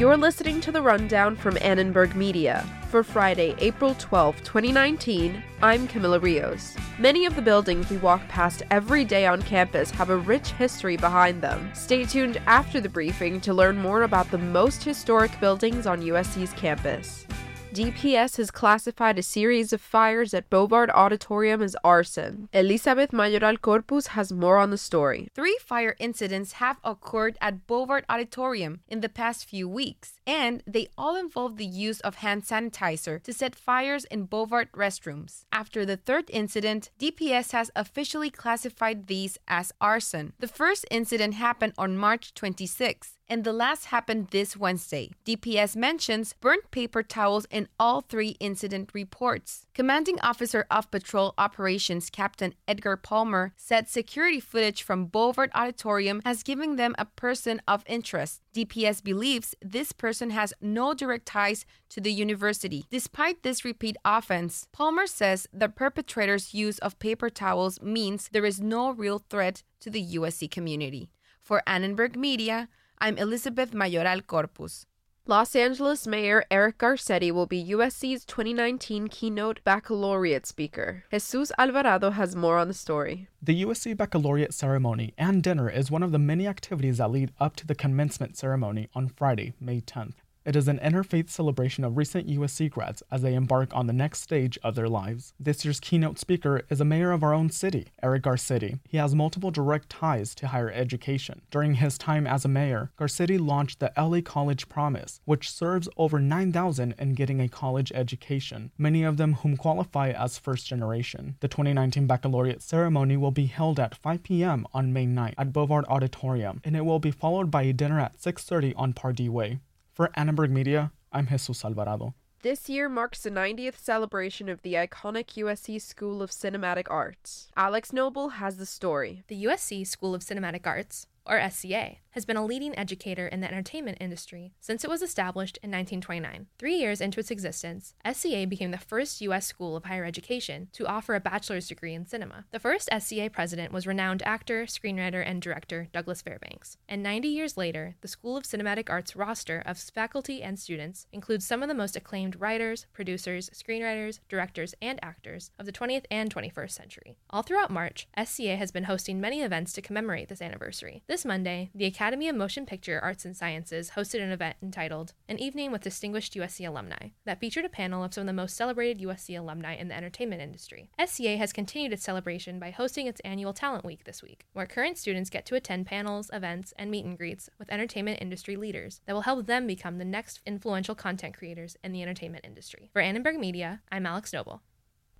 You're listening to the rundown from Annenberg Media. For Friday, April 12, 2019, I'm Camilla Rios. Many of the buildings we walk past every day on campus have a rich history behind them. Stay tuned after the briefing to learn more about the most historic buildings on USC's campus. DPS has classified a series of fires at Bovard Auditorium as arson. Elizabeth Mayoral Corpus has more on the story. Three fire incidents have occurred at Bovard Auditorium in the past few weeks, and they all involve the use of hand sanitizer to set fires in Bovard restrooms. After the third incident, DPS has officially classified these as arson. The first incident happened on March 26 and the last happened this Wednesday. DPS mentions burnt paper towels in all three incident reports. Commanding Officer of Patrol Operations Captain Edgar Palmer said security footage from Bovard Auditorium has given them a person of interest. DPS believes this person has no direct ties to the university. Despite this repeat offense, Palmer says the perpetrator's use of paper towels means there is no real threat to the USC community. For Annenberg Media, I'm Elizabeth Mayoral Corpus. Los Angeles Mayor Eric Garcetti will be USC's 2019 keynote baccalaureate speaker. Jesus Alvarado has more on the story. The USC baccalaureate ceremony and dinner is one of the many activities that lead up to the commencement ceremony on Friday, May 10th. It is an interfaith celebration of recent USC grads as they embark on the next stage of their lives. This year's keynote speaker is a mayor of our own city, Eric Garcetti. He has multiple direct ties to higher education. During his time as a mayor, Garcetti launched the LA College Promise, which serves over 9,000 in getting a college education, many of them whom qualify as first generation. The 2019 baccalaureate ceremony will be held at 5 p.m. on May 9th at Bovard Auditorium, and it will be followed by a dinner at 6:30 on Pardee Way. For Annenberg Media, I'm Jesus Alvarado. This year marks the 90th celebration of the iconic USC School of Cinematic Arts. Alex Noble has the story. The USC School of Cinematic Arts, or SCA, has been a leading educator in the entertainment industry since it was established in 1929. Three years into its existence, SCA became the first U.S. school of higher education to offer a bachelor's degree in cinema. The first SCA president was renowned actor, screenwriter, and director Douglas Fairbanks. And 90 years later, the School of Cinematic Arts roster of faculty and students includes some of the most acclaimed writers, producers, screenwriters, directors, and actors of the 20th and 21st century. All throughout March, SCA has been hosting many events to commemorate this anniversary. This Monday, the Academy of Motion Picture Arts and Sciences hosted an event entitled An Evening with Distinguished USC Alumni that featured a panel of some of the most celebrated USC alumni in the entertainment industry. SCA has continued its celebration by hosting its annual Talent Week this week, where current students get to attend panels, events, and meet and greets with entertainment industry leaders that will help them become the next influential content creators in the entertainment industry. For Annenberg Media, I'm Alex Noble.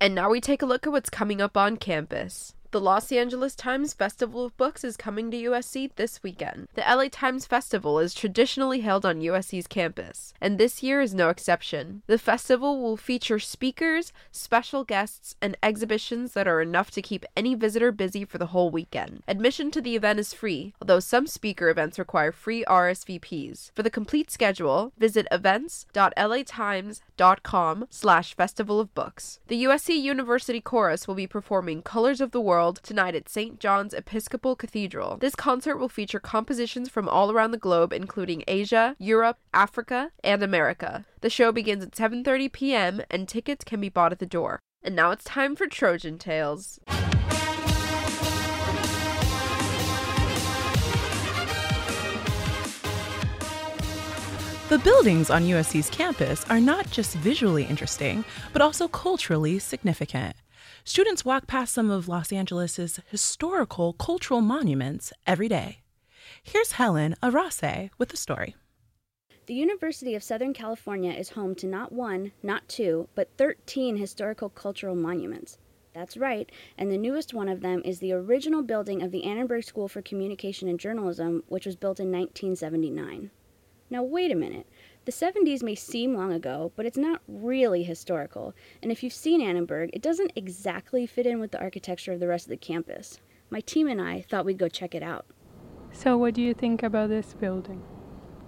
And now we take a look at what's coming up on campus. The Los Angeles Times Festival of Books is coming to USC this weekend. The LA Times Festival is traditionally held on USC's campus, and this year is no exception. The festival will feature speakers, special guests, and exhibitions that are enough to keep any visitor busy for the whole weekend. Admission to the event is free, although some speaker events require free RSVPs. For the complete schedule, visit events.latimes.com slash festival of books. The USC University Chorus will be performing Colors of the World World tonight at St. John's Episcopal Cathedral. This concert will feature compositions from all around the globe including Asia, Europe, Africa, and America. The show begins at 7:30 p.m. and tickets can be bought at the door. And now it's time for Trojan Tales. The buildings on USC's campus are not just visually interesting, but also culturally significant. Students walk past some of Los Angeles' historical cultural monuments every day. Here's Helen Arase with the story. The University of Southern California is home to not one, not two, but 13 historical cultural monuments. That's right, and the newest one of them is the original building of the Annenberg School for Communication and Journalism, which was built in 1979. Now, wait a minute. The 70s may seem long ago, but it's not really historical, and if you've seen Annenberg, it doesn't exactly fit in with the architecture of the rest of the campus. My team and I thought we'd go check it out. So, what do you think about this building?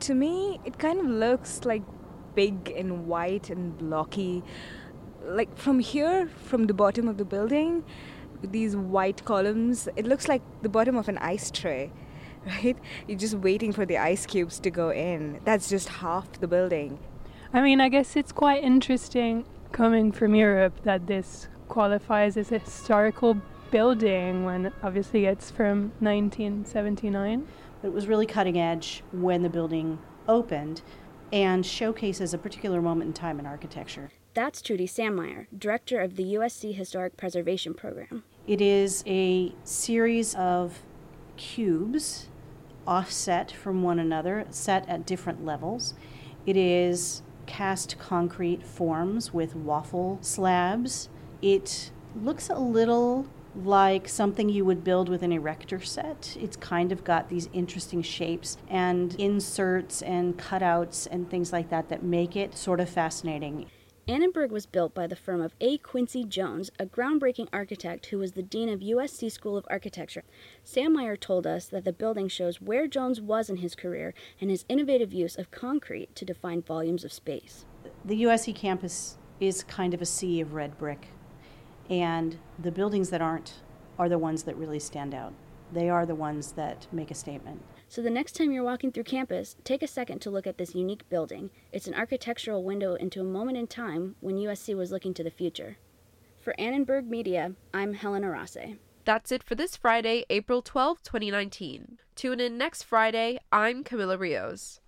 To me, it kind of looks like big and white and blocky. Like from here, from the bottom of the building, these white columns, it looks like the bottom of an ice tray. right? You're just waiting for the ice cubes to go in. That's just half the building. I mean, I guess it's quite interesting coming from Europe that this qualifies as a historical building when obviously it's from 1979. But it was really cutting edge when the building opened and showcases a particular moment in time in architecture. That's Trudi Sandmeier, director of the USC Historic Preservation Program. It is a series of cubes offset from one another, set at different levels. It is cast concrete forms with waffle slabs. It looks a little like something you would build with an erector set. It's kind of got these interesting shapes and inserts and cutouts and things like that that make it sort of fascinating. Annenberg was built by the firm of A. Quincy Jones, a groundbreaking architect who was the dean of USC School of Architecture. Sandmeier told us that the building shows where Jones was in his career and his innovative use of concrete to define volumes of space. The USC campus is kind of a sea of red brick, and the buildings that aren't are the ones that really stand out. They are the ones that make a statement. So the next time you're walking through campus, take a second to look at this unique building. It's an architectural window into a moment in time when USC was looking to the future. For Annenberg Media, I'm Helena Rase. That's it for this Friday, April 12, 2019. Tune in next Friday. I'm Camila Rios.